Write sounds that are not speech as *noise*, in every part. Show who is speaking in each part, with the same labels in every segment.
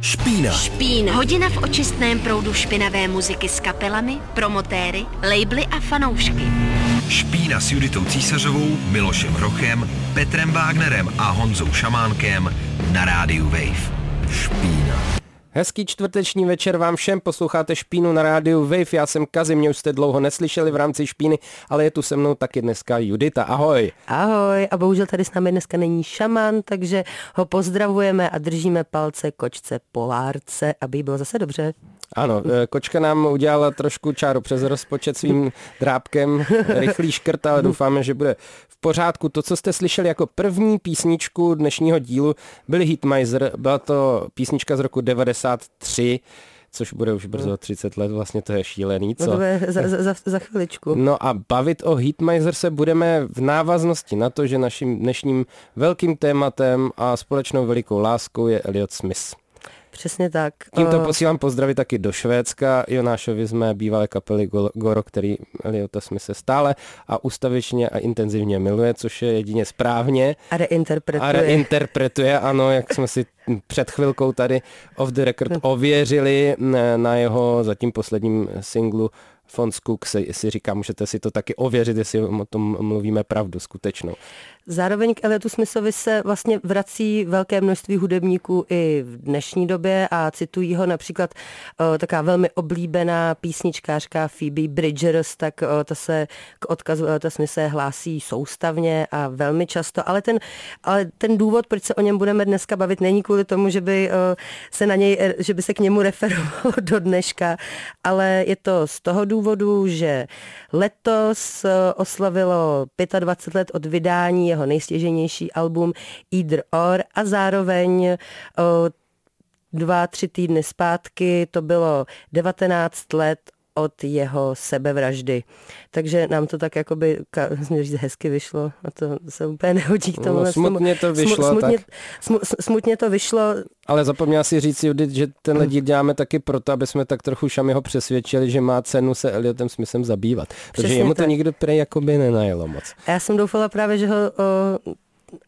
Speaker 1: Špína.
Speaker 2: Špína. Hodina v očistném proudu špinavé muziky s kapelami, promotéry, labely a fanoušky.
Speaker 1: Špína s Juditou Císařovou, Milošem Rochem, Petrem Wagnerem a Honzou Šamánkem na rádiu Wave. Špína.
Speaker 3: Hezký čtvrteční večer vám všem, posloucháte Špínu na rádiu Wave, já jsem Kazi, mě už jste dlouho neslyšeli v rámci Špíny, ale je tu se mnou taky dneska Judita, ahoj.
Speaker 4: Ahoj a bohužel tady s námi dneska není šaman, takže ho pozdravujeme a držíme palce kočce Polárce, aby jí bylo zase dobře.
Speaker 3: Ano, eh, kočka nám udělala trošku čáru přes rozpočet svým drábkem, rychlý škrt, ale doufáme, že bude v pořádku. To, co jste slyšeli jako první písničku dnešního dílu, byl Hitmiser, byla to písnička z roku 93, což bude už brzo 30 let, vlastně to je šílený, co?
Speaker 4: No to za, za, za chviličku.
Speaker 3: No a bavit o Hitmiser se budeme v návaznosti na to, že naším dnešním velkým tématem a společnou velikou láskou je Elliot Smith.
Speaker 4: Přesně tak.
Speaker 3: Tímto posílám pozdravy taky do Švédska. Jonášovi jsme bývalé kapely Goro, který Eliota se stále a ustavičně a intenzivně miluje, což je jedině správně.
Speaker 4: A reinterpretuje.
Speaker 3: A reinterpretuje, ano, jak jsme si před chvilkou tady off the record ověřili na jeho zatím posledním singlu Fons Cook si, si říká, můžete si to taky ověřit, jestli o tom mluvíme pravdu skutečnou.
Speaker 4: Zároveň k Eliotu Smithovi se vlastně vrací velké množství hudebníků i v dnešní době a citují ho například o, taká velmi oblíbená písničkářka Phoebe Bridgers, tak o, ta se k odkazu Eliota Smitha hlásí soustavně a velmi často, ale ten, ale ten důvod, proč se o něm budeme dneska bavit, není kvůli tomu, že by o, se na něj, že by se k němu *laughs* referovalo do dneška, ale je to z toho důvodu, že letos oslavilo 25 let od vydání jeho jeho nejstěženější album Either Or a zároveň dva, tři týdny zpátky to bylo 19 let od jeho sebevraždy. Takže nám to tak jakoby, *laughs* říct, hezky vyšlo a to se úplně nehodí k tomu.
Speaker 3: No, smutně to vyšlo.
Speaker 4: Smutně,
Speaker 3: tak.
Speaker 4: smutně to vyšlo.
Speaker 3: Ale zapomněl si říct, Judit, že tenhle díl děláme taky proto, aby jsme tak trochu Šamiho přesvědčili, že má cenu se Eliotem Smyslem zabývat. Protože Přesně jemu to tak. nikdo prej jakoby nenajelo moc.
Speaker 4: A já jsem doufala právě, že ho o,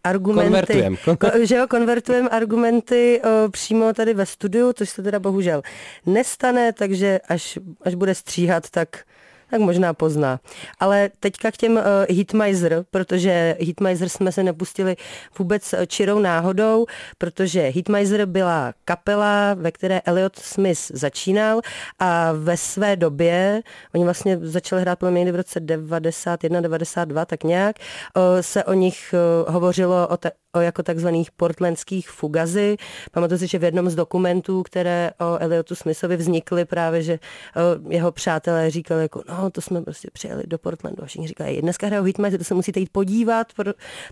Speaker 4: argumenty, ko, že jo, konvertujeme argumenty o, přímo tady ve studiu, což se teda bohužel nestane, takže až, až bude stříhat, tak tak možná pozná. Ale teďka k těm uh, Hitmiser, protože Hitmiser jsme se nepustili vůbec čirou náhodou, protože Hitmiser byla kapela, ve které Elliot Smith začínal a ve své době, oni vlastně začali hrát podle v roce 91, 92, tak nějak, uh, se o nich uh, hovořilo o, te, jako takzvaných portlandských fugazy. Pamatuju si, že v jednom z dokumentů, které o Elliotu Smithovi vznikly právě, že jeho přátelé říkali jako, no to jsme prostě přijeli do Portlandu a všichni říkali, dneska hrajou Hitmazy, to se musíte jít podívat,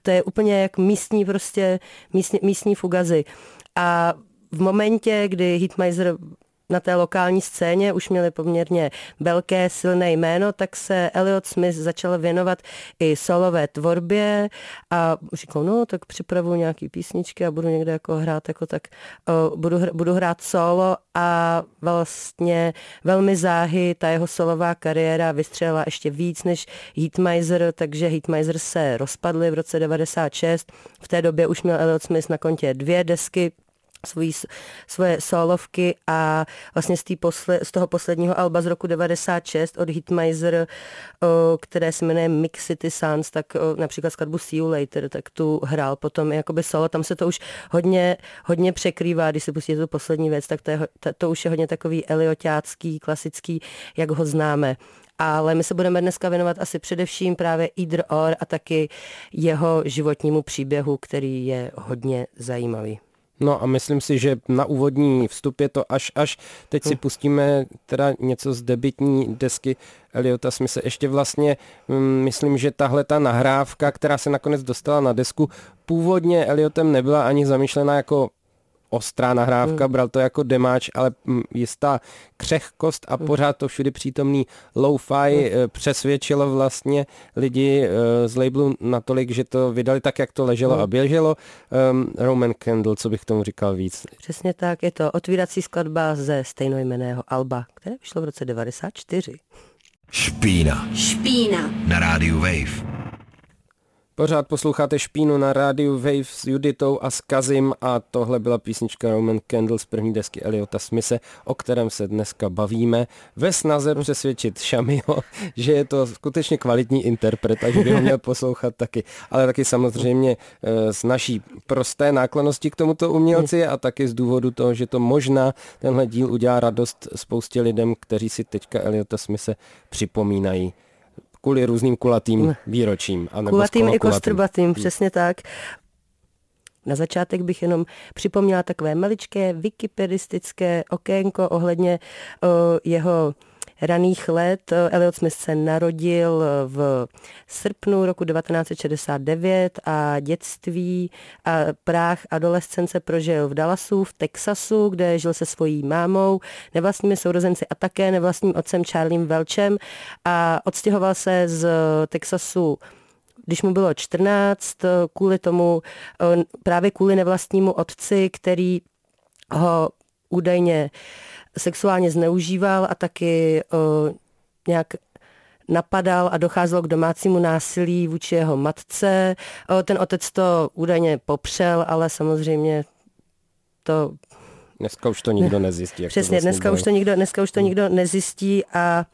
Speaker 4: to je úplně jak místní prostě, místní, místní fugazy. A v momentě, kdy Hitmiser na té lokální scéně už měli poměrně velké silné jméno, tak se Elliot Smith začal věnovat i solové tvorbě a říkal, no tak připravuju nějaký písničky a budu někde jako hrát, jako tak uh, budu, budu hrát solo a vlastně velmi záhy ta jeho solová kariéra vystřelila ještě víc než Heatmiser, takže Heatmiser se rozpadly v roce 96. V té době už měl Elliot Smith na kontě dvě desky, svojí, svoje solovky a vlastně z, posle, z toho posledního alba z roku 96 od Hitmiser, které se jmenuje Mix City Sounds, tak například skladbu See You Later, tak tu hrál potom jakoby solo, tam se to už hodně, hodně překrývá, když si pustíte tu poslední věc, tak to, je, to, to už je hodně takový eliotácký, klasický, jak ho známe ale my se budeme dneska věnovat asi především právě Either Or a taky jeho životnímu příběhu, který je hodně zajímavý.
Speaker 3: No a myslím si, že na úvodní vstup je to až až. Teď si hm. pustíme teda něco z debitní desky Eliota Smise. Ještě vlastně mm, myslím, že tahle ta nahrávka, která se nakonec dostala na desku, původně Eliotem nebyla ani zamýšlena jako ostrá nahrávka, hmm. bral to jako demáč, ale mm, jistá křehkost a hmm. pořád to všude přítomný low-fi hmm. přesvědčilo vlastně lidi eh, z labelu natolik, že to vydali tak, jak to leželo hmm. a běželo. Um, Roman Candle, co bych tomu říkal víc.
Speaker 4: Přesně tak, je to otvírací skladba ze stejnojmeného Alba, které vyšlo v roce 94.
Speaker 1: Špína.
Speaker 2: Špína.
Speaker 1: Na rádiu Wave.
Speaker 3: Pořád posloucháte Špínu na rádiu Wave s Juditou a s Kazim a tohle byla písnička Roman Candle z první desky Eliota Smise, o kterém se dneska bavíme ve snaze přesvědčit Šamiho, *laughs* že je to skutečně kvalitní interpret a že by ho měl poslouchat taky. Ale taky samozřejmě eh, s naší prosté náklonosti k tomuto umělci a taky z důvodu toho, že to možná tenhle díl udělá radost spoustě lidem, kteří si teďka Eliota Smise připomínají kvůli různým kulatým výročím.
Speaker 4: A kulatým i kostrbatým, hmm. přesně tak. Na začátek bych jenom připomněla takové maličké wikipedistické okénko ohledně o, jeho raných let. Elliot Smith se narodil v srpnu roku 1969 a dětství a práh adolescence prožil v Dallasu, v Texasu, kde žil se svojí mámou, nevlastními sourozenci a také nevlastním otcem Charliem Welchem a odstěhoval se z Texasu když mu bylo 14, kvůli tomu, právě kvůli nevlastnímu otci, který ho údajně sexuálně zneužíval a taky uh, nějak napadal a docházelo k domácímu násilí vůči jeho matce. Uh, ten otec to údajně popřel, ale samozřejmě to
Speaker 3: Dneska už to nikdo nezjistí. Jak
Speaker 4: Přesně, to vlastně dneska, už to nikdo, dneska už to nikdo nezjistí a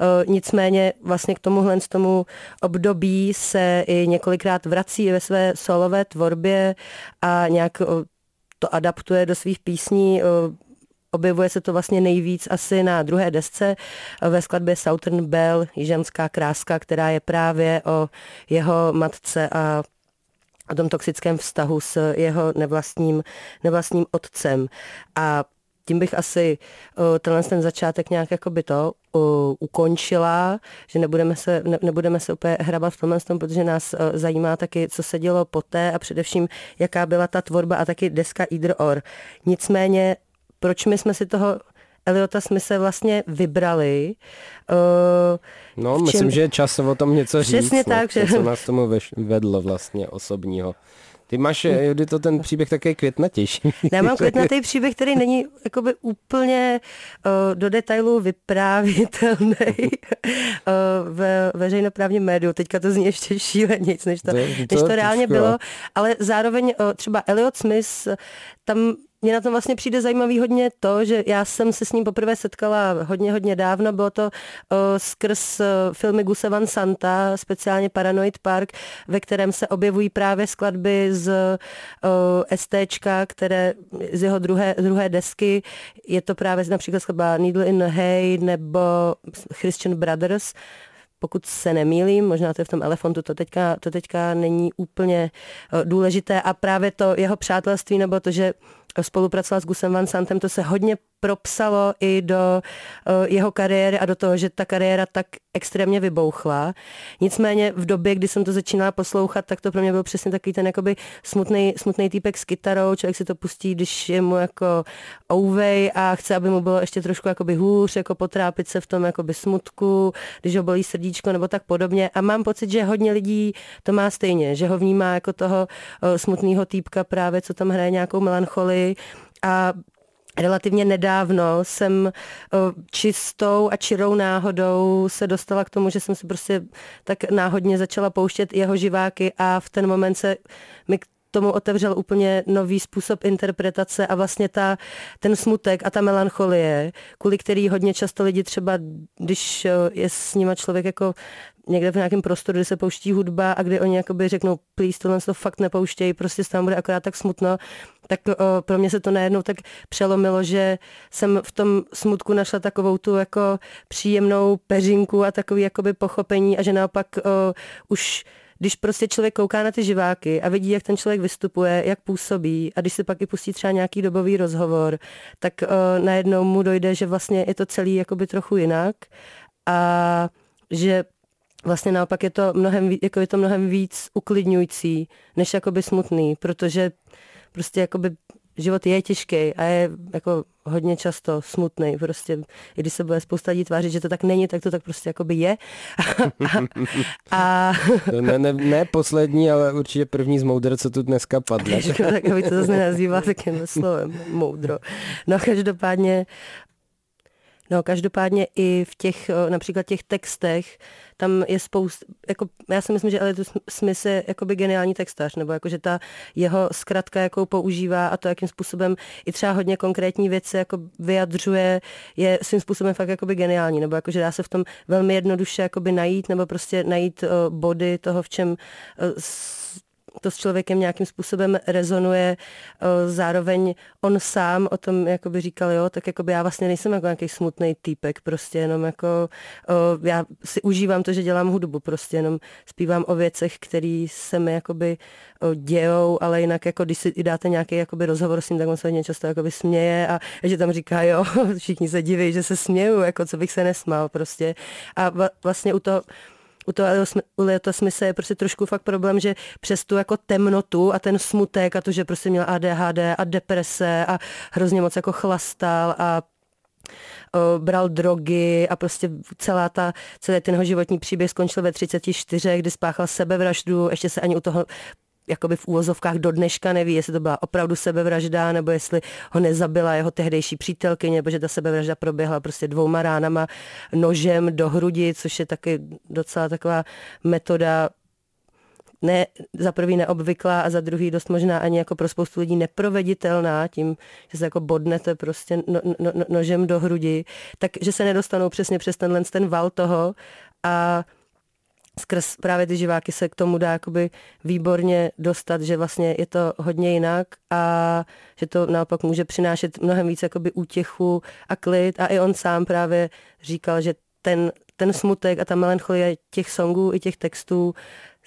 Speaker 4: uh, nicméně vlastně k tomuhle z tomu období se i několikrát vrací ve své solové tvorbě a nějak uh, to adaptuje do svých písní. Uh, Objevuje se to vlastně nejvíc asi na druhé desce ve skladbě Southern Bell, ženská kráska, která je právě o jeho matce a o tom toxickém vztahu s jeho nevlastním, nevlastním otcem. A tím bych asi tenhle ten začátek nějak by to ukončila, že nebudeme se, ne, nebudeme se úplně hrabat v tomhle tom, protože nás zajímá taky, co se dělo poté a především, jaká byla ta tvorba a taky deska Either Or. Nicméně proč my jsme si toho Eliota jsme se vlastně vybrali.
Speaker 3: Uh, no, čem... myslím, že je čas o tom něco
Speaker 4: Přesně
Speaker 3: říct. Přesně
Speaker 4: tak.
Speaker 3: Že... Co nás tomu vedlo vlastně osobního. Ty máš, Judy, to ten příběh také květnatější.
Speaker 4: Já mám květnatý příběh, který není jakoby úplně uh, do detailu vyprávitelný uh, *laughs* ve veřejnoprávním médiu. Teďka to zní ještě šílenějc, než to, to, než to, to reálně bylo. Ale zároveň uh, třeba Elliot Smith tam mně na tom vlastně přijde zajímavý hodně to, že já jsem se s ním poprvé setkala hodně, hodně dávno. Bylo to uh, skrz uh, filmy Guse Van Santa, speciálně Paranoid Park, ve kterém se objevují právě skladby z uh, STčka, které z jeho druhé, druhé desky. Je to právě například skladba Needle in Hay nebo Christian Brothers pokud se nemýlím, možná to je v tom elefantu, to teďka, to teďka není úplně důležité a právě to jeho přátelství nebo to, že spolupracoval s Gusem Van Santem, to se hodně propsalo i do uh, jeho kariéry a do toho, že ta kariéra tak extrémně vybouchla. Nicméně v době, kdy jsem to začínala poslouchat, tak to pro mě byl přesně takový ten jakoby smutný, smutný týpek s kytarou, člověk si to pustí, když je mu jako ouvej a chce, aby mu bylo ještě trošku jakoby hůř, jako potrápit se v tom jakoby smutku, když ho bolí srdíčko nebo tak podobně. A mám pocit, že hodně lidí to má stejně, že ho vnímá jako toho uh, smutného týpka právě, co tam hraje nějakou melancholii a Relativně nedávno jsem čistou a čirou náhodou se dostala k tomu, že jsem si prostě tak náhodně začala pouštět jeho živáky a v ten moment se mi k tomu otevřel úplně nový způsob interpretace a vlastně ta, ten smutek a ta melancholie, kvůli který hodně často lidi třeba, když je s nima člověk jako někde v nějakém prostoru, kde se pouští hudba a kdy oni jakoby řeknou, please, tohle to fakt nepouštějí, prostě tam bude akorát tak smutno, tak o, pro mě se to najednou tak přelomilo, že jsem v tom smutku našla takovou tu jako příjemnou peřinku a takový jakoby pochopení a že naopak o, už když prostě člověk kouká na ty živáky a vidí, jak ten člověk vystupuje, jak působí a když si pak i pustí třeba nějaký dobový rozhovor, tak o, najednou mu dojde, že vlastně je to celý jakoby trochu jinak a že vlastně naopak je to mnohem, jako je to mnohem víc uklidňující, než jakoby smutný, protože prostě jakoby život je těžký a je jako hodně často smutný. Prostě, i když se bude spousta lidí tvářit, že to tak není, tak to tak prostě jakoby je. *laughs*
Speaker 3: a, a... ne, ne, ne, poslední, ale určitě první z moudr, co tu dneska padne. *laughs*
Speaker 4: tak aby to zase nenazývá takým slovem moudro. No každopádně No, každopádně i v těch, například těch textech, tam je spousta, jako, já si myslím, že Elliot Smith je jakoby geniální textař, nebo jako, že ta jeho zkratka, jakou používá a to, jakým způsobem i třeba hodně konkrétní věci jako vyjadřuje, je svým způsobem fakt jakoby geniální, nebo jako, že dá se v tom velmi jednoduše jakoby najít, nebo prostě najít uh, body toho, v čem uh, to s člověkem nějakým způsobem rezonuje, zároveň on sám o tom jakoby říkal, jo, tak jakoby já vlastně nejsem jako nějaký smutný týpek, prostě jenom jako já si užívám to, že dělám hudbu, prostě jenom zpívám o věcech, které se mi jakoby dějou, ale jinak jako když si dáte nějaký jakoby rozhovor s ním, tak on se hodně často jakoby směje a že tam říká, jo, *laughs* všichni se diví, že se směju, jako co bych se nesmál prostě. A vlastně u toho u toho Eliota Smise je prostě trošku fakt problém, že přes tu jako temnotu a ten smutek a to, že prostě měl ADHD a deprese a hrozně moc jako chlastal a bral drogy a prostě celá ta, celý ten jeho životní příběh skončil ve 34, kdy spáchal sebevraždu, ještě se ani u toho jakoby v úvozovkách do dneška neví, jestli to byla opravdu sebevražda, nebo jestli ho nezabila jeho tehdejší přítelkyně, nebo že ta sebevražda proběhla prostě dvouma ránama nožem do hrudi, což je taky docela taková metoda ne, za prvý neobvyklá a za druhý dost možná ani jako pro spoustu lidí neproveditelná tím, že se jako bodnete prostě no, no, no, nožem do hrudi, takže se nedostanou přesně přes tenhle ten val toho a skrz právě ty živáky se k tomu dá jakoby výborně dostat, že vlastně je to hodně jinak a že to naopak může přinášet mnohem víc jakoby útěchu a klid a i on sám právě říkal, že ten, ten smutek a ta melancholie těch songů i těch textů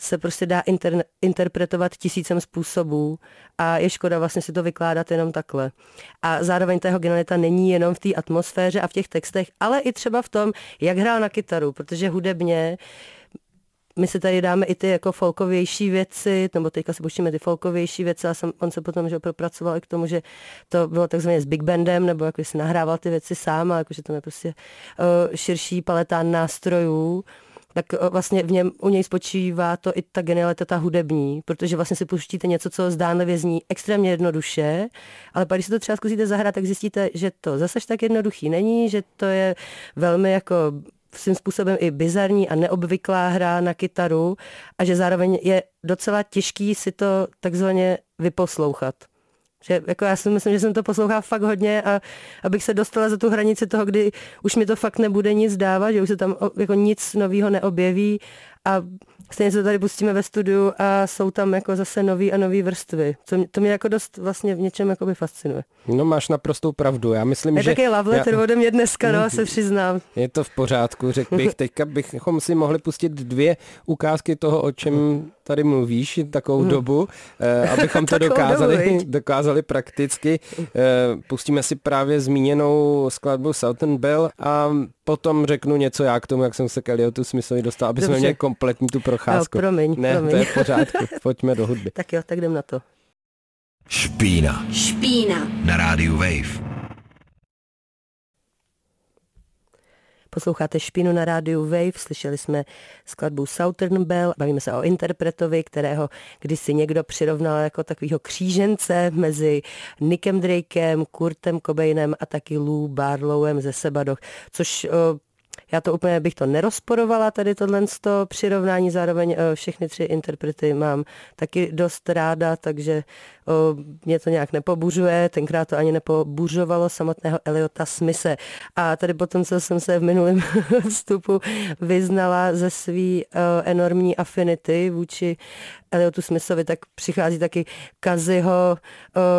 Speaker 4: se prostě dá inter, interpretovat tisícem způsobů a je škoda vlastně si to vykládat jenom takhle. A zároveň ta jeho genialita není jenom v té atmosféře a v těch textech, ale i třeba v tom, jak hrál na kytaru, protože hudebně my si tady dáme i ty jako folkovější věci, nebo teďka si počíme ty folkovější věci a jsem, on se potom že propracoval i k tomu, že to bylo takzvaně s big bandem, nebo jako si nahrával ty věci sám, ale jako, že to je prostě uh, širší paletán nástrojů tak uh, vlastně v něm, u něj spočívá to i ta genialita, ta hudební, protože vlastně si pustíte něco, co zdánlivě zní extrémně jednoduše, ale pak když si to třeba zkusíte zahrát, tak zjistíte, že to zase tak jednoduchý není, že to je velmi jako svým způsobem i bizarní a neobvyklá hra na kytaru a že zároveň je docela těžký si to takzvaně vyposlouchat. Že jako já si myslím, že jsem to poslouchal fakt hodně a abych se dostala za tu hranici toho, kdy už mi to fakt nebude nic dávat, že už se tam jako nic nového neobjeví a stejně se tady pustíme ve studiu a jsou tam jako zase nový a nový vrstvy. To, mě, to mě jako dost vlastně v něčem jakoby fascinuje.
Speaker 3: No máš naprostou pravdu. Já myslím,
Speaker 4: je
Speaker 3: že...
Speaker 4: Je taky love letter já... ode mě dneska, no, se přiznám.
Speaker 3: Je to v pořádku, řekl bych. *laughs* Teďka bychom si mohli pustit dvě ukázky toho, o čem tady mluvíš takovou hmm. dobu, eh, *laughs* abychom to dokázali, *laughs* dokázali prakticky. Eh, pustíme si právě zmíněnou skladbu Southern Bell a potom řeknu něco já k tomu, jak jsem se k Eliotu Smithovi dostal, aby jsme měli kompletní tu procházku.
Speaker 4: No, promiň,
Speaker 3: ne,
Speaker 4: promiň.
Speaker 3: to je v pořádku. *laughs* Pojďme do hudby.
Speaker 4: tak jo, tak jdem na to.
Speaker 1: Špína.
Speaker 2: Špína.
Speaker 1: Na rádiu Wave.
Speaker 4: Posloucháte Špínu na rádiu Wave, slyšeli jsme skladbu Southern Bell, bavíme se o interpretovi, kterého kdysi někdo přirovnal jako takového křížence mezi Nickem Drakem, Kurtem Cobainem a taky Lou Barlowem ze Sebadoch, což já to úplně bych to nerozporovala, tady tohle přirovnání, zároveň eh, všechny tři interprety mám taky dost ráda, takže mě to nějak nepobuřuje, tenkrát to ani nepobuřovalo samotného Eliota Smise. A tady potom, co jsem se v minulém *laughs* vstupu vyznala ze svý uh, enormní affinity vůči Eliotu Smithovi, tak přichází taky Kaziho,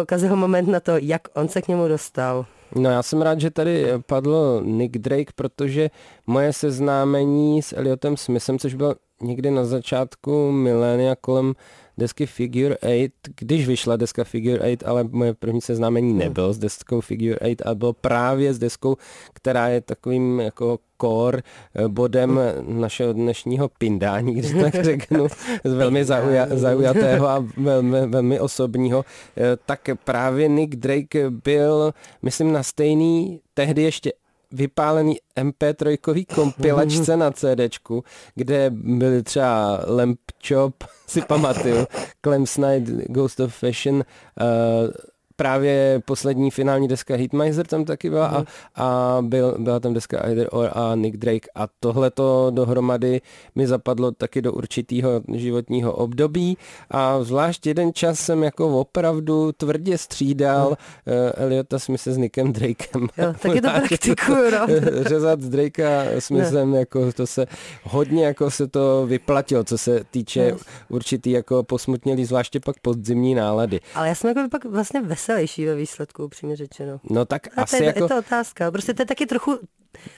Speaker 4: Kaziho moment na to, jak on se k němu dostal.
Speaker 3: No já jsem rád, že tady padl Nick Drake, protože moje seznámení s Eliotem Smithem, což bylo někdy na začátku milénia kolem desky Figure 8, když vyšla deska Figure 8, ale moje první seznámení hmm. nebylo s deskou Figure 8 a bylo právě s deskou, která je takovým jako core eh, bodem našeho dnešního pindání, když tak řeknu, velmi zauja, zaujatého a velmi, velmi osobního, eh, tak právě Nick Drake byl, myslím, na stejný tehdy ještě vypálený MP3 kompilačce na CDčku, kde byly třeba Lamp Chop, *laughs* si pamatuju, Clem Snide, Ghost of Fashion, uh, právě poslední finální deska Hitmiser tam taky byla mm. a, a byl, byla tam deska Either Or a Nick Drake a tohle to dohromady mi zapadlo taky do určitého životního období a zvlášť jeden čas jsem jako opravdu tvrdě střídal mm. uh, Eliota Smise s Nickem Drakem.
Speaker 4: Jo, *laughs* taky to praktikuju, no. *laughs*
Speaker 3: Řezat s Drakea Smithem, jako to se hodně jako se to vyplatilo, co se týče no. určitý jako posmutnělý, zvláště pak podzimní nálady.
Speaker 4: Ale já jsem jako pak vlastně veselější ve výsledku, upřímně řečeno.
Speaker 3: No tak
Speaker 4: a
Speaker 3: asi
Speaker 4: to je,
Speaker 3: jako...
Speaker 4: je to otázka. Prostě to je taky trochu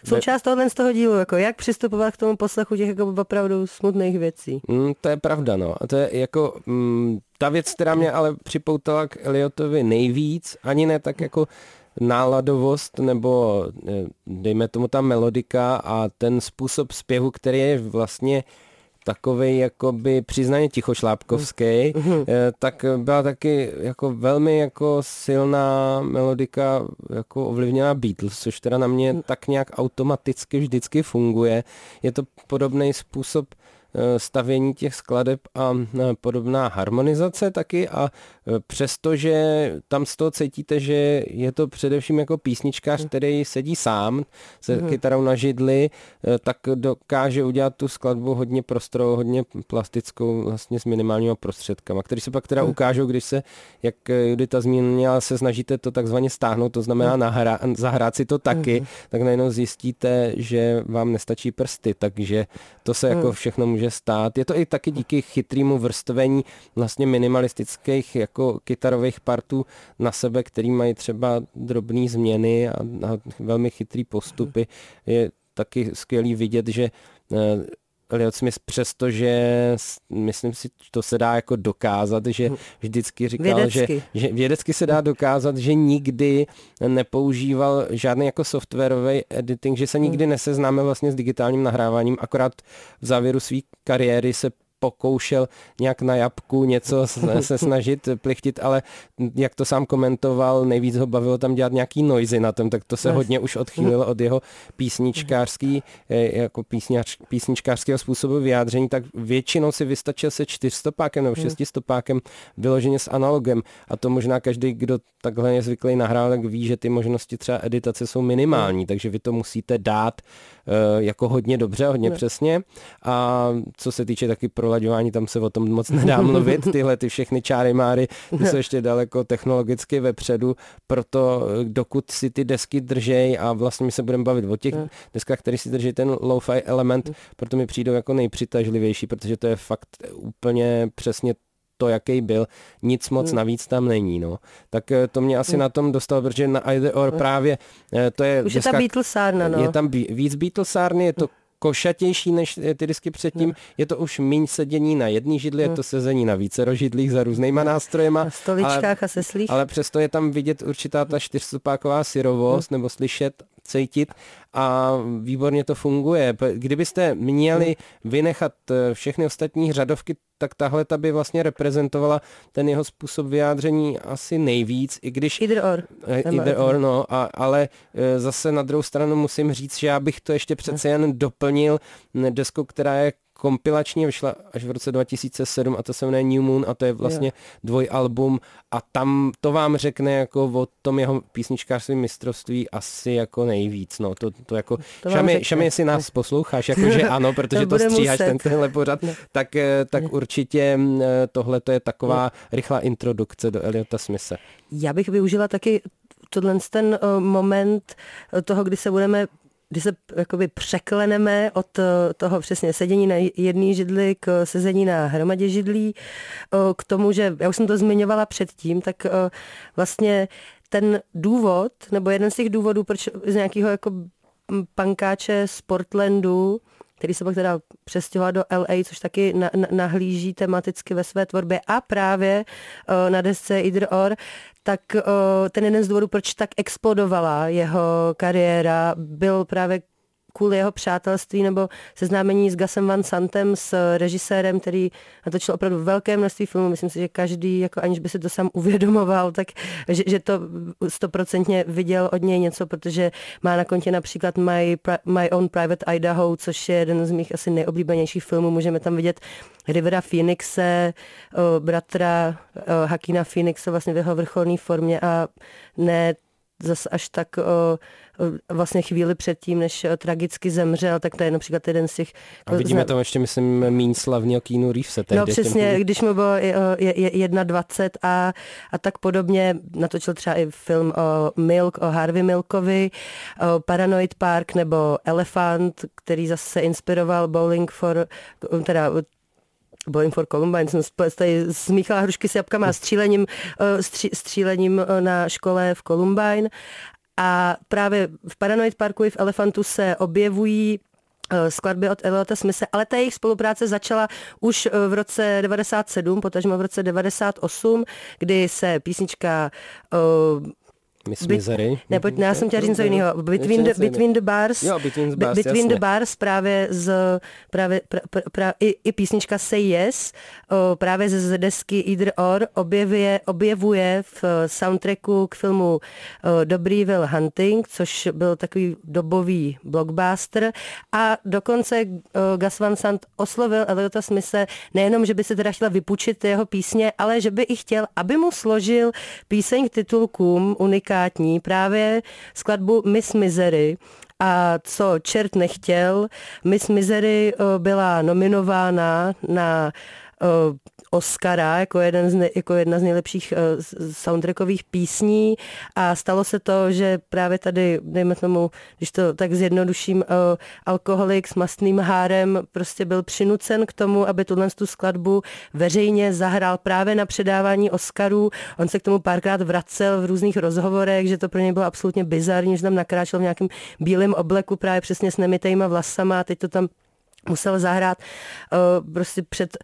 Speaker 4: součást tohohle z toho dílu, jako jak přistupovat k tomu poslechu těch jako opravdu smutných věcí.
Speaker 3: Mm, to je pravda, no. A to je jako mm, ta věc, která mě ale připoutala k Eliotovi nejvíc, ani ne tak jako náladovost nebo eh, dejme tomu ta melodika a ten způsob zpěvu, který je vlastně takový jakoby přiznaně tichošlápkovský, mm-hmm. tak byla taky jako velmi jako silná melodika jako ovlivněná Beatles, což teda na mě mm. tak nějak automaticky vždycky funguje. Je to podobný způsob Eh, stavění těch skladeb a eh, podobná harmonizace taky a eh, přestože tam z toho cítíte, že je to především jako písničkář, hmm. který sedí sám se mm. kytarou na židli, tak dokáže udělat tu skladbu hodně prostorovou, hodně plastickou vlastně s minimálníma prostředkama, který se pak teda mm. ukážou, když se, jak Judita zmínila, se snažíte to takzvaně stáhnout, to znamená mm. nahra, zahrát si to taky, mm. tak najednou zjistíte, že vám nestačí prsty, takže to se jako všechno může může stát. Je to i taky díky chytrému vrstvení vlastně minimalistických jako kytarových partů na sebe, který mají třeba drobné změny a, a velmi chytrý postupy. Je taky skvělý vidět, že eh, Elliot Smith, přestože myslím si, to se dá jako dokázat, že vždycky říkal, vědecky. že, že vědecky se dá dokázat, že nikdy nepoužíval žádný jako softwarový editing, že se nikdy neseznáme vlastně s digitálním nahráváním, akorát v závěru své kariéry se pokoušel nějak na jabku něco *laughs* se snažit plichtit, ale jak to sám komentoval, nejvíc ho bavilo tam dělat nějaký noisy na tom, tak to se hodně už odchýlilo od jeho písničkářský, eh, jako písnič, písničkářského způsobu vyjádření, tak většinou si vystačil se čtyřstopákem nebo šestistopákem vyloženě s analogem. A to možná každý, kdo takhle je zvyklý nahrát, tak ví, že ty možnosti třeba editace jsou minimální, takže vy to musíte dát jako hodně dobře, hodně přesně. A co se týče taky pro prolaďování, tam se o tom moc nedá *laughs* mluvit, tyhle ty všechny čáry máry, ty jsou ještě daleko technologicky vepředu, proto dokud si ty desky držej a vlastně my se budeme bavit o těch deskách, které si drží ten lo-fi element, proto mi přijdou jako nejpřitažlivější, protože to je fakt úplně přesně to, jaký byl, nic moc hmm. navíc tam není, no. Tak eh, to mě asi hmm. na tom dostalo, protože na Either Or hmm. právě eh, to je...
Speaker 4: Už deska, je ta Beatlesárna, no.
Speaker 3: Je tam víc Beatlesárny, je to košatější než ty disky předtím. No. Je to už méně sedění na jedné židli, no. je to sezení na více židlích za různýma nástrojema.
Speaker 4: Na stoličkách ale, a seslích.
Speaker 3: Ale přesto je tam vidět určitá ta čtyřstupáková syrovost, no. nebo slyšet, cítit a výborně to funguje. Kdybyste měli vynechat eh, všechny ostatní řadovky, tak tahle ta by vlastně reprezentovala ten jeho způsob vyjádření asi nejvíc, i když...
Speaker 4: Either or.
Speaker 3: Eh, either or, no, a, ale eh, zase na druhou stranu musím říct, že já bych to ještě přece jen doplnil deskou, která je kompilačně vyšla až v roce 2007 a to se jmenuje New Moon a to je vlastně jo. dvojalbum a tam to vám řekne jako o tom jeho písničkářství mistrovství asi jako nejvíc, no to, to jako, to šami, šami, jestli nás posloucháš, jakože *laughs* ano, protože to, to stříháš ten, tenhle pořad, no. tak, eh, tak určitě eh, tohle to je taková no. rychlá introdukce do Eliota Smise.
Speaker 4: Já bych využila taky tohle ten uh, moment toho, kdy se budeme kdy se jakoby překleneme od eh, toho přesně sedění na jedné židli k sezení na hromadě židlí, eh, k tomu, že, já už jsem to zmiňovala předtím, tak eh, vlastně ten důvod, nebo jeden z těch důvodů, proč z nějakého jako pankáče z Portlandu, který se pak teda přestěhoval do LA, což taky na, na, nahlíží tematicky ve své tvorbě a právě na desce Either Or, tak uh, ten jeden z důvodů, proč tak explodovala jeho kariéra, byl právě kvůli jeho přátelství nebo seznámení s Gasem Van Santem, s režisérem, který natočil opravdu velké množství filmů. Myslím si, že každý, jako aniž by si to sám *laughs* uvědomoval, tak že, že to stoprocentně viděl od něj něco, protože má na kontě například My, My Own Private Idaho, což je jeden z mých asi nejoblíbenějších filmů. Můžeme tam vidět Rivera Phoenixe, bratra Hakina Phoenixe vlastně v jeho vrcholné formě a ne zas až tak vlastně chvíli předtím, než tragicky zemřel, tak to je například jeden z těch...
Speaker 3: A vidíme zna... tam ještě, myslím, míň slavního Keanu Reevese.
Speaker 4: No přesně, tím... když mu bylo je, 21 a, a tak podobně, natočil třeba i film o Milk, o Harvey Milkovi, o Paranoid Park nebo Elephant, který zase inspiroval Bowling for, teda Bowling for Columbine, jsem tady smíchala hrušky s jabkama a střílením, eh, stří, střílením eh, na škole v Columbine. A právě v Paranoid Parku i v Elefantu se objevují eh, skladby od Eliota Smise, ale ta jejich spolupráce začala už v roce 97, potažmo v roce 98, kdy se písnička
Speaker 3: Miss Misery.
Speaker 4: Ne, pojď, ne, já jsem chtěla říct něco jiného. Between the, between the Bars.
Speaker 3: Jo, Between the Bars,
Speaker 4: Between the Bars právě z, právě, pra, pra, pra, i, i písnička Say Yes, o, právě ze desky Either Or objevuje, objevuje v soundtracku k filmu o, Dobrý Will Hunting, což byl takový dobový blockbuster a dokonce o, Gus Van Sant oslovil Eliota Smise nejenom, že by se teda chtěla vypučit jeho písně, ale že by i chtěl, aby mu složil píseň k titulkům Unika unikátní právě skladbu Miss Misery, a co čert nechtěl, Miss Misery eh, byla nominována na Oscara jako, jeden z ne, jako jedna z nejlepších uh, soundtrackových písní a stalo se to, že právě tady, dejme tomu, když to tak zjednoduším, uh, alkoholik s mastným hárem prostě byl přinucen k tomu, aby tuhle tu skladbu veřejně zahrál právě na předávání Oscarů. On se k tomu párkrát vracel v různých rozhovorech, že to pro něj bylo absolutně bizarní, že tam nakráčel v nějakém bílém obleku právě přesně s nemitejma vlasama a teď to tam musel zahrát prostě před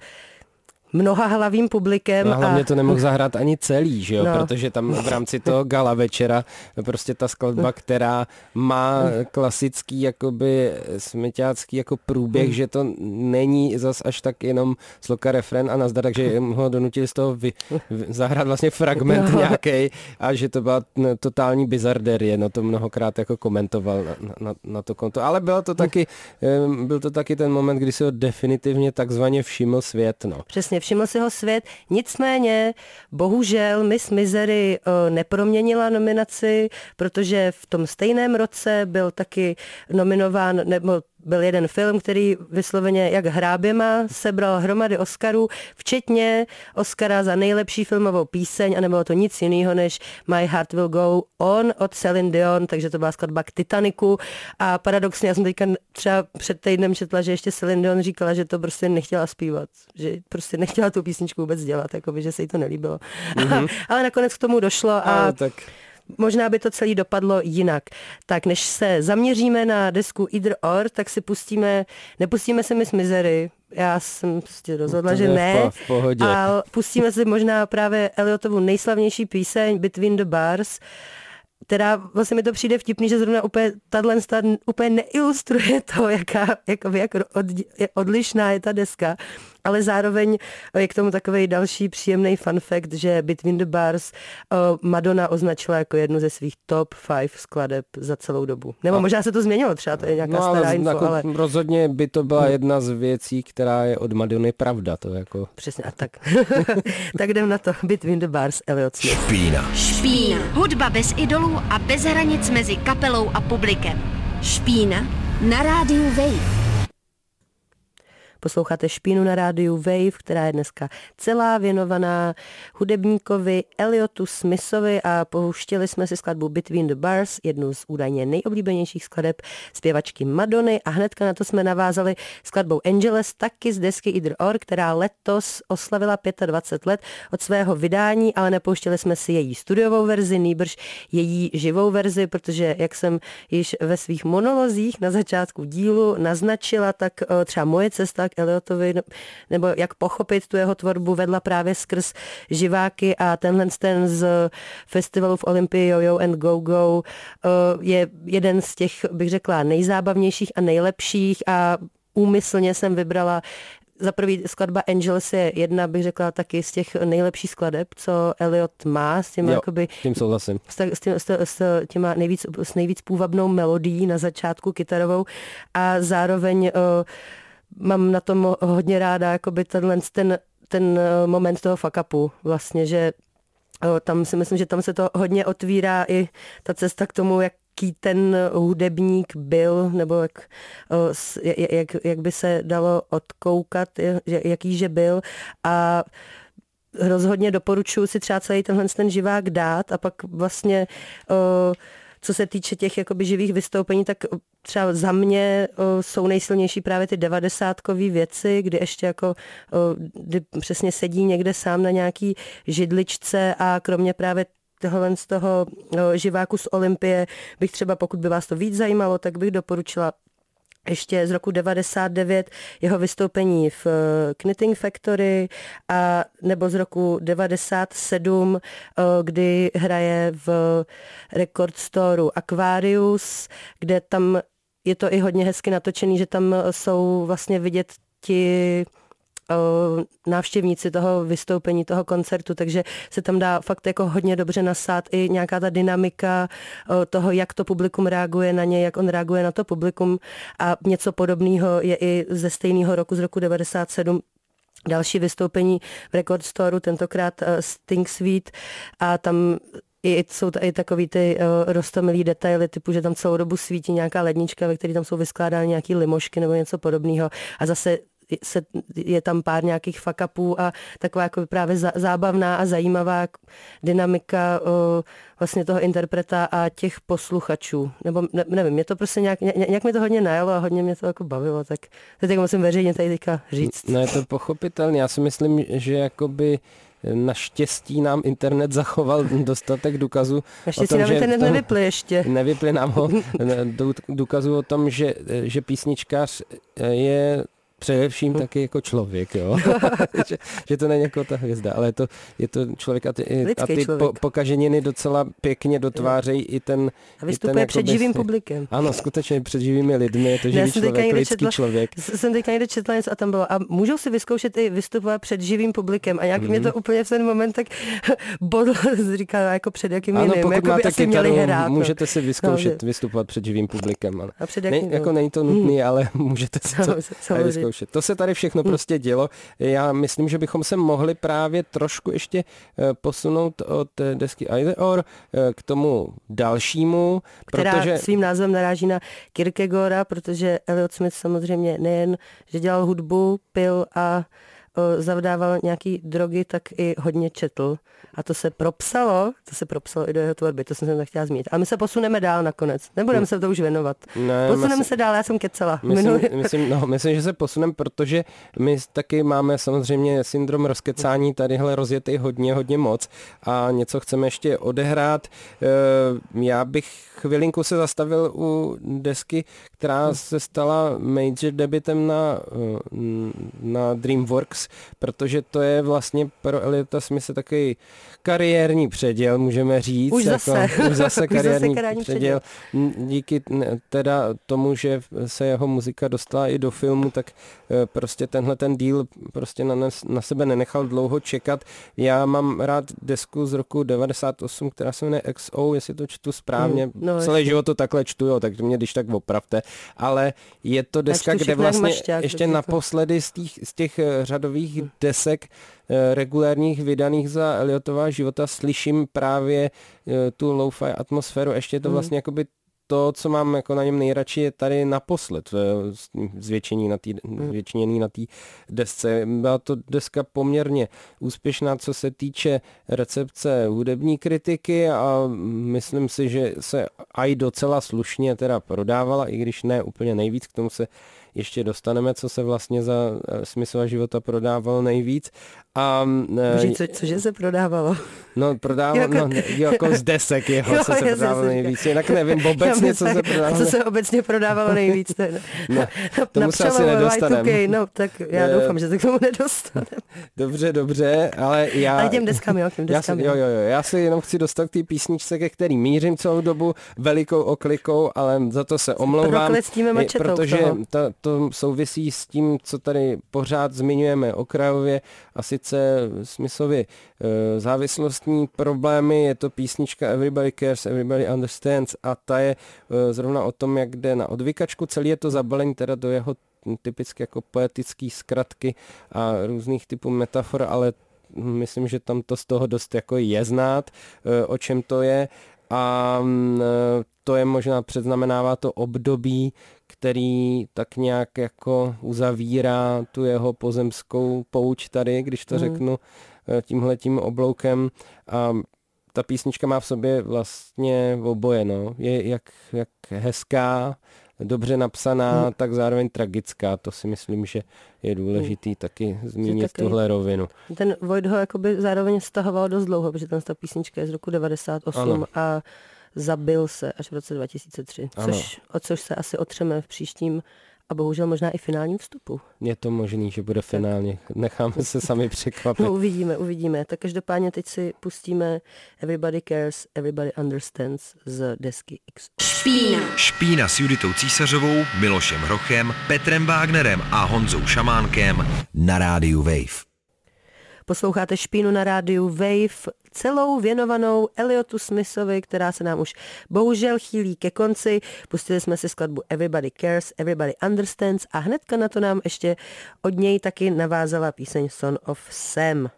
Speaker 4: mnoha hlavým publikem.
Speaker 3: No, hlavně a... to nemohl zahrát ani celý, že jo? No. protože tam v rámci toho gala večera prostě ta skladba, která má klasický jakoby smeťácký jako průběh, hmm. že to není zas až tak jenom sloka refren a nazdar, takže *laughs* ho donutili z toho vy, vy, zahrát vlastně fragment no. nějaký a že to byla totální bizarderie, no to mnohokrát jako komentoval na, na, na to konto, ale bylo to taky, byl to taky ten moment, kdy se ho definitivně takzvaně všiml svět, no.
Speaker 4: Přesně, všiml si ho svět. Nicméně, bohužel Miss Misery eh, neproměnila nominaci, protože v tom stejném roce byl taky nominován, nebo byl jeden film, který vysloveně jak hráběma sebral hromady Oscarů, včetně Oscara za nejlepší filmovou píseň a nebylo to nic jiného než My Heart Will Go On od Celine Dion, takže to byla skladba k Titaniku a paradoxně já jsem teďka třeba před týdnem četla, že ještě Celine Dion říkala, že to prostě nechtěla zpívat, že prostě nechtěla tu písničku vůbec dělat, jakoby, že se jí to nelíbilo. Mm-hmm. *laughs* Ale nakonec k tomu došlo a, a tak možná by to celý dopadlo jinak. Tak než se zaměříme na desku Either Or, tak si pustíme, nepustíme se Miss Misery, já jsem prostě rozhodla, že ne.
Speaker 3: V pohodě.
Speaker 4: A pustíme si možná právě Eliotovu nejslavnější píseň Between the Bars, která vlastně mi to přijde vtipný, že zrovna úplně tahle úplně neilustruje to, jaká, jak, jak od, odlišná je ta deska ale zároveň je k tomu takový další příjemný fun fact, že Between the Bars Madonna označila jako jednu ze svých top five skladeb za celou dobu. Nebo a... možná se to změnilo, třeba to je nějaká no, stará ale, info, jako, ale...
Speaker 3: Rozhodně by to byla hmm. jedna z věcí, která je od Madony pravda. To jako...
Speaker 4: Přesně, a tak. *laughs* tak jdem na to. Between the Bars, Elliot Smith.
Speaker 1: Špína.
Speaker 2: Špína. Hudba bez idolů a bez hranic mezi kapelou a publikem. Špína na rádiu Wave.
Speaker 4: Posloucháte Špínu na rádiu Wave, která je dneska celá věnovaná hudebníkovi Eliotu Smithovi a pouštěli jsme si skladbu Between the Bars, jednu z údajně nejoblíbenějších skladeb zpěvačky Madony. A hnedka na to jsme navázali skladbou Angeles, taky z desky Either Or, která letos oslavila 25 let od svého vydání, ale nepouštěli jsme si její studiovou verzi, nýbrž její živou verzi, protože jak jsem již ve svých monolozích na začátku dílu naznačila, tak třeba moje cesta k Eliotovi, nebo jak pochopit tu jeho tvorbu, vedla právě skrz živáky a tenhle ten z festivalu v Olympii Yo-Yo and Go-Go eh, je jeden z těch, bych řekla, nejzábavnějších a nejlepších a úmyslně jsem vybrala za prvý skladba Angels je jedna, bych řekla, taky z těch nejlepších skladeb, co Elliot má, s těmi
Speaker 3: jo,
Speaker 4: jakoby,
Speaker 3: tím souhlasím.
Speaker 4: S, s, tím, s, s, těma nejvíc, s nejvíc půvabnou melodií na začátku kytarovou a zároveň uh, mám na tom hodně ráda jakoby tenhle, ten, ten eh, moment toho fakapu vlastně, že eh, tam si myslím, že tam se to hodně otvírá i ta cesta k tomu, jak jaký ten hudebník byl, nebo jak, jak, jak by se dalo odkoukat, jaký že byl. A rozhodně doporučuji si třeba celý tenhle ten živák dát a pak vlastně co se týče těch jakoby živých vystoupení, tak třeba za mě jsou nejsilnější právě ty devadesátkové věci, kdy ještě jako kdy přesně sedí někde sám na nějaký židličce a kromě právě tohle z toho živáku z Olympie bych třeba, pokud by vás to víc zajímalo, tak bych doporučila ještě z roku 99 jeho vystoupení v eh, Knitting Factory a nebo z roku 97, eh, kdy hraje v record storeu Aquarius, kde tam je to i hodně hezky natočený, že tam jsou vlastně vidět ti návštěvníci toho vystoupení, toho koncertu, takže se tam dá fakt jako hodně dobře nasát i nějaká ta dynamika toho, jak to publikum reaguje na ně, jak on reaguje na to publikum a něco podobného je i ze stejného roku, z roku 97, další vystoupení v Record Storeu, tentokrát Sting Sweet a tam i jsou tady takový ty uh, rostomilý detaily, typu, že tam celou dobu svítí nějaká lednička, ve které tam jsou vyskládány nějaké limošky nebo něco podobného. A zase se, je tam pár nějakých fakapů a taková jako právě zábavná a zajímavá dynamika o, vlastně toho interpreta a těch posluchačů. Nebo ne, nevím, mě to prostě nějak, ně, nějak mi to hodně najelo a hodně mě to jako bavilo, tak to teď musím veřejně tady teďka říct.
Speaker 3: No je to pochopitelné, já si myslím, že jakoby Naštěstí nám internet zachoval *laughs* dostatek důkazů.
Speaker 4: Naštěstí nám internet tom, nevyply ještě. *laughs*
Speaker 3: Nevyply nám ho *laughs* důkazů o tom, že, že písničkář je především hmm. taky jako člověk, jo? *laughs* *laughs* že, že to není jako ta hvězda, ale je to, je to člověk a ty, a ty po, pokaženiny docela pěkně dotvářejí i ten...
Speaker 4: A vystupuje ten, před živým publikem.
Speaker 3: Ano, skutečně před živými lidmi, je to živý člověk, lidský četla, člověk.
Speaker 4: Jsem teďka někde četla něco a tam bylo, a můžou si vyzkoušet i vystupovat před živým publikem a jak hmm. mě to úplně v ten moment tak *laughs* bodlo, říká, jako před jakým
Speaker 3: ano,
Speaker 4: jiným,
Speaker 3: pokud
Speaker 4: jako
Speaker 3: máte kytaru, měli hrát, no. můžete si vyzkoušet no, vystupovat před živým publikem. Ale. A před jakým, ne, jako není to nutný, hmm. ale můžete si to vyzkoušet zkoušet. To se tady všechno hmm. prostě dělo. Já myslím, že bychom se mohli právě trošku ještě eh, posunout od desky Either Or eh, k tomu dalšímu.
Speaker 4: Která protože... svým názvem naráží na Kierkegaarda, protože Elliot Smith samozřejmě nejen, že dělal hudbu, pil a zavdával nějaký drogy, tak i hodně četl. A to se propsalo, to se propsalo i do jeho tvorby, to jsem se chtěla zmínit. A my se posuneme dál nakonec. Nebudeme se to už věnovat. Ne, posuneme myslím, se dál, já jsem kecela.
Speaker 3: Myslím, myslím, no, myslím, že se posuneme, protože my taky máme samozřejmě syndrom rozkecání tadyhle rozjetý hodně, hodně moc a něco chceme ještě odehrát. Eh, já bych chvilinku se zastavil u desky, která hm. se stala major debitem na, eh, na DreamWorks, protože to je vlastně pro Eliota Smithe takový kariérní předěl, můžeme říct.
Speaker 4: Už zase. Jako, *laughs*
Speaker 3: už zase kariérní, už zase kariérní předěl. předěl. Díky teda tomu, že se jeho muzika dostala i do filmu, tak eh, prostě tenhle ten díl prostě na, na sebe nenechal dlouho čekat. Já mám rád desku z roku 98, která se jmenuje XO, jestli to čtu správně. Hmm, no, Celý život to takhle čtu, jo, tak mě když tak opravte. Ale je to deska, kde vlastně ještě naposledy z těch, z těch eh, řadových hmm. desek Eh, regulárních vydaných za Eliotova života slyším právě eh, tu lo-fi atmosféru. Ještě je to hmm. vlastně jakoby to, co mám jako na něm nejradši, je tady naposled zvětšení na té hmm. zvětšený na té desce. Byla to deska poměrně úspěšná, co se týče recepce hudební kritiky a myslím si, že se aj docela slušně teda prodávala, i když ne úplně nejvíc, k tomu se ještě dostaneme, co se vlastně za smysl života prodávalo nejvíc.
Speaker 4: A, Boži, co, cože se prodávalo?
Speaker 3: No, prodávalo, jako, no, jako z desek jeho, *laughs* jo, co se prodávalo nejvíc. Jinak nevím, obecně, co se prodávalo.
Speaker 4: Co se obecně prodávalo nejvíc? To je, no,
Speaker 3: tomu se asi nedostaneme.
Speaker 4: No, tak já doufám, že se k tomu nedostaneme. *laughs*
Speaker 3: Dobře, dobře, ale já...
Speaker 4: Ale těm deskám, jo, těm *laughs*
Speaker 3: deskám, já, jo, jo, jo, já se jenom chci dostat k té písničce, ke který mířím celou dobu velikou oklikou, ale za to se omlouvám.
Speaker 4: Mačetou
Speaker 3: protože to, to souvisí s tím, co tady pořád zmiňujeme okrajově a sice smyslově e, závislostní problémy. Je to písnička Everybody Cares, Everybody Understands a ta je e, zrovna o tom, jak jde na odvykačku. Celý je to zabalení teda do jeho typicky jako poetický zkratky a různých typů metafor, ale myslím, že tam to z toho dost jako je znát, o čem to je a mm, to je možná předznamenává to období, který tak nějak jako uzavírá tu jeho pozemskou pouč tady, když to mm. řeknu eh, tímhletím obloukem a ta písnička má v sobě vlastně oboje, no. Je jak, jak hezká, dobře napsaná, hmm. tak zároveň tragická. To si myslím, že je důležitý hmm. taky zmínit taky tuhle rovinu.
Speaker 4: Ten Void ho jakoby zároveň stahoval dost dlouho, protože ten ta písnička je z roku 98 ano. a zabil se až v roce 2003, což, o což se asi otřeme v příštím a bohužel možná i finálním vstupu.
Speaker 3: Je to možný, že bude finálně. Necháme se *laughs* sami překvapit.
Speaker 4: No, uvidíme, uvidíme. Tak každopádně teď si pustíme Everybody Cares, Everybody Understands z desky X.
Speaker 1: Špína. Špína s Juditou Císařovou, Milošem Hrochem, Petrem Wagnerem a Honzou Šamánkem na rádiu Wave.
Speaker 4: Posloucháte Špínu na rádiu Wave, celou věnovanou Eliotu Smithovi, která se nám už bohužel chýlí ke konci. Pustili jsme si skladbu Everybody Cares, Everybody Understands a hnedka na to nám ještě od něj taky navázala píseň Son of Sam.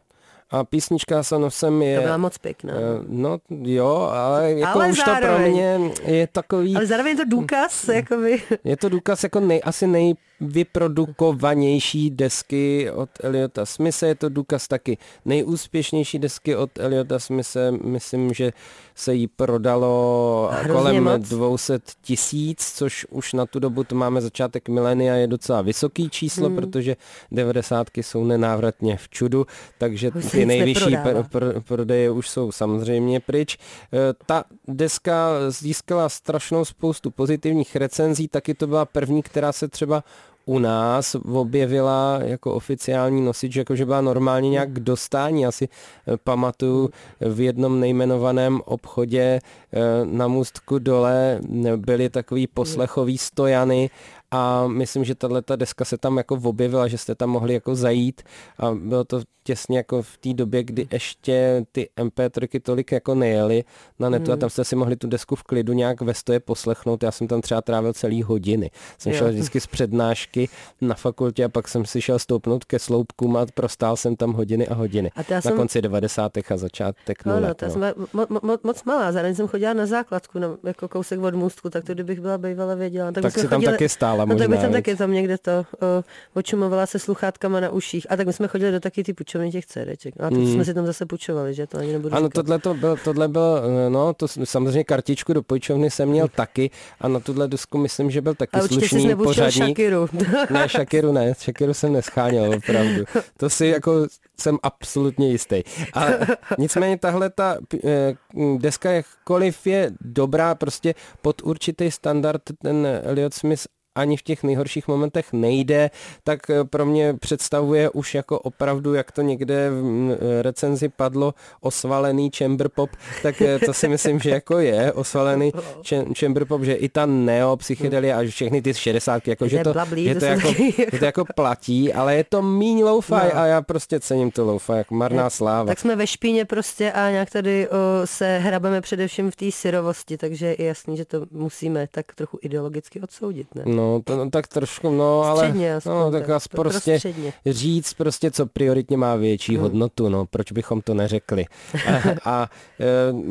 Speaker 3: A písnička Son of Sam je...
Speaker 4: To byla moc pěkná.
Speaker 3: Uh, no jo, ale jako ale už zároveň, to pro mě je takový...
Speaker 4: Ale zároveň je to důkaz, jakoby...
Speaker 3: Je to důkaz jako nej, asi nej vyprodukovanější desky od Eliota Smise. Je to důkaz taky nejúspěšnější desky od Eliota Smise. Myslím, že se jí prodalo Hrozně kolem moc. 200 tisíc, což už na tu dobu, to máme začátek milénia, je docela vysoký číslo, hmm. protože 90 jsou nenávratně v čudu, takže už ty nejvyšší pr- pr- prodeje už jsou samozřejmě pryč. E, ta deska získala strašnou spoustu pozitivních recenzí, taky to byla první, která se třeba u nás objevila jako oficiální nosič, jakože byla normálně nějak k dostání. Asi eh, pamatuju v jednom nejmenovaném obchodě eh, na můstku dole byly takový poslechový stojany a myslím, že tahle deska se tam jako objevila, že jste tam mohli jako zajít a bylo to těsně jako v té době, kdy ještě ty MP3 tolik jako nejeli na netu hmm. a tam jste si mohli tu desku v klidu nějak ve stoje poslechnout. Já jsem tam třeba trávil celý hodiny. Jsem jo. šel vždycky z přednášky na fakultě a pak jsem si šel stoupnout ke sloupkům a prostál jsem tam hodiny a hodiny. A na jsem... konci 90. a začátek
Speaker 4: no, no, to no. jsem mo, mo, moc malá, zároveň jsem chodila na základku, na, jako kousek od můstku, tak to kdybych byla bývala věděla.
Speaker 3: Tak, tak si tam chodili... taky stála možná.
Speaker 4: No, tak bych tam taky tam někde to o, očumovala se sluchátkama na uších. A tak my jsme chodili do taky ty půjčovny těch CDček. A teď mm. jsme si tam zase půjčovali, že to ani nebudu
Speaker 3: Ano, tohle to byl, tohle byl, no, to samozřejmě kartičku do půjčovny jsem měl *laughs* taky a na tuhle desku myslím, že byl taky a slušný pořadník.
Speaker 4: Shakiru.
Speaker 3: ne, Shakiru ne, Shakiru jsem nescháněl, opravdu. *laughs* To si jako jsem absolutně jistý. A nicméně tahle ta eh, deska, jakkoliv je dobrá, prostě pod určitý standard ten Elliot Smith ani v těch nejhorších momentech nejde, tak eh, pro mě představuje už jako opravdu, jak to někde v eh, recenzi padlo, osvalený chamber pop, tak eh, to si myslím, že jako je osvalený *laughs* chamber pop, že i ta neo psychedelia a všechny ty 60, jako, že to, že to, jako, že to jako platí, ale je to míň lo-fi no. a já prostě cením to lo-fi, jak marná sláva.
Speaker 4: Tak jsme ve špíně prostě a nějak tady o, se hrabeme především v té syrovosti, takže je jasný, že to musíme tak trochu ideologicky odsoudit, ne?
Speaker 3: No, No, to, no, tak trošku, no, ale
Speaker 4: středně, aspoň,
Speaker 3: no, tak, tak prostě říct prostě, co prioritně má větší hmm. hodnotu, no, proč bychom to neřekli. *laughs* A, a e,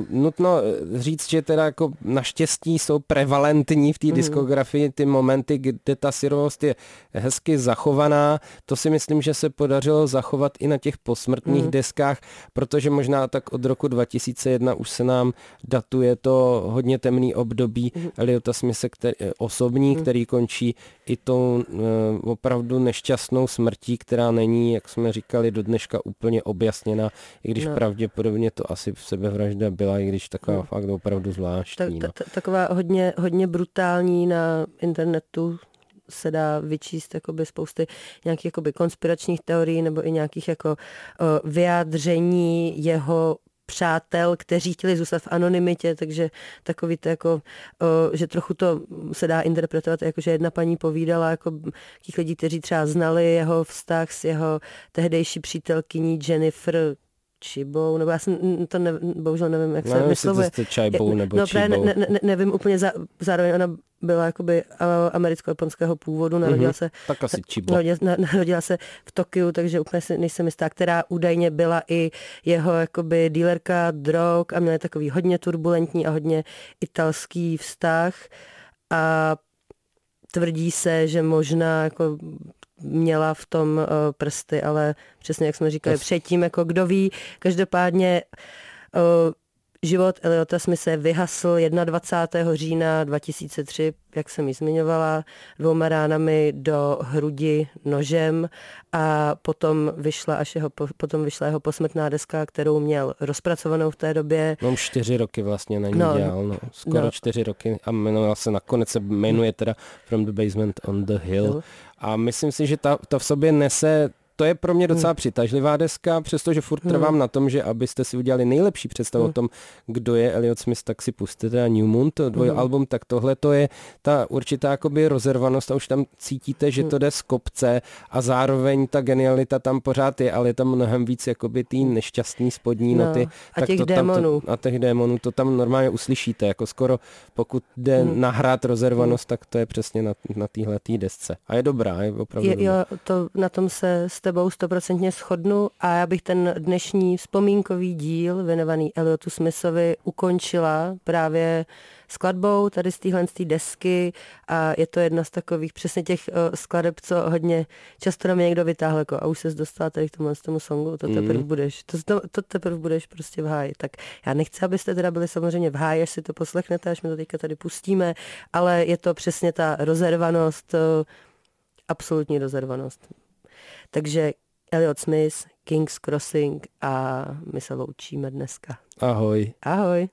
Speaker 3: nutno říct, že teda jako naštěstí jsou prevalentní v té hmm. diskografii ty momenty, kde ta syrovost je hezky zachovaná. To si myslím, že se podařilo zachovat i na těch posmrtných hmm. deskách, protože možná tak od roku 2001 už se nám datuje to hodně temný období hmm. Eliota Smise který, osobní, hmm. který končí končí i tou uh, opravdu nešťastnou smrtí, která není, jak jsme říkali, do dneška úplně objasněna, i když no. pravděpodobně to asi v sebevražda byla, i když taková no. fakt opravdu zvláštní.
Speaker 4: Ta, ta, taková hodně, hodně brutální na internetu se dá vyčíst jakoby spousty nějakých jakoby konspiračních teorií nebo i nějakých jako uh, vyjádření jeho přátel, kteří chtěli zůstat v anonymitě, takže takový to jako, že trochu to se dá interpretovat jako, že jedna paní povídala jako těch lidí, kteří třeba znali jeho vztah s jeho tehdejší přítelkyní Jennifer čibou, nebo já jsem to ne, bohužel nevím, jak se
Speaker 3: nevím,
Speaker 4: vyslovuje.
Speaker 3: čajbou nebo no,
Speaker 4: čibou. Ne, ne, ne, nevím úplně, za, zároveň ona byla jakoby americko-japonského původu, narodila mm-hmm. se,
Speaker 3: tak asi čibo.
Speaker 4: Narodila, narodila se v Tokiu, takže úplně si nejsem jistá, která údajně byla i jeho jakoby dílerka drog a měla takový hodně turbulentní a hodně italský vztah a tvrdí se, že možná jako měla v tom uh, prsty, ale přesně jak jsme říkali yes. předtím, jako kdo ví, každopádně uh, Život Eliota Smise vyhasl 21. října 2003, jak jsem ji zmiňovala, dvouma ránami do hrudi nožem a potom vyšla, až jeho, potom vyšla jeho posmrtná deska, kterou měl rozpracovanou v té době.
Speaker 3: No čtyři roky vlastně na ní no, dělal, no. skoro no. čtyři roky a jmenoval se nakonec se jmenuje teda From the Basement on the Hill. A myslím si, že ta, to v sobě nese to je pro mě docela hmm. přitažlivá deska, přestože furt hmm. trvám na tom, že abyste si udělali nejlepší představu hmm. o tom, kdo je Elliot Smith, tak si pustíte New Moon, to dvoj hmm. album, tak tohle to je ta určitá jakoby rozervanost a už tam cítíte, že hmm. to jde z kopce a zároveň ta genialita tam pořád je, ale je tam mnohem víc jakoby tý nešťastný spodní no. noty.
Speaker 4: A tak těch to démonů.
Speaker 3: Tam, a těch démonů to tam normálně uslyšíte, jako skoro pokud jde hmm. nahrát rozervanost, hmm. tak to je přesně na, na téhle desce. A je dobrá, je opravdu je,
Speaker 4: Jo, to na tom se jste tebou stoprocentně shodnu a já bych ten dnešní vzpomínkový díl věnovaný Eliotu Smithovi ukončila právě skladbou tady z téhle desky a je to jedna z takových přesně těch uh, skladeb, co hodně často na mě někdo vytáhl jako a už se dostala tady k tomu, tomu songu, to teprve mm. budeš, to, to, to teprve budeš prostě v háji. Tak já nechci, abyste teda byli samozřejmě v háji, až si to poslechnete, až my to teďka tady pustíme, ale je to přesně ta rozervanost, uh, absolutní rozervanost. Takže Elliot Smith, King's Crossing a my se loučíme dneska.
Speaker 3: Ahoj.
Speaker 4: Ahoj.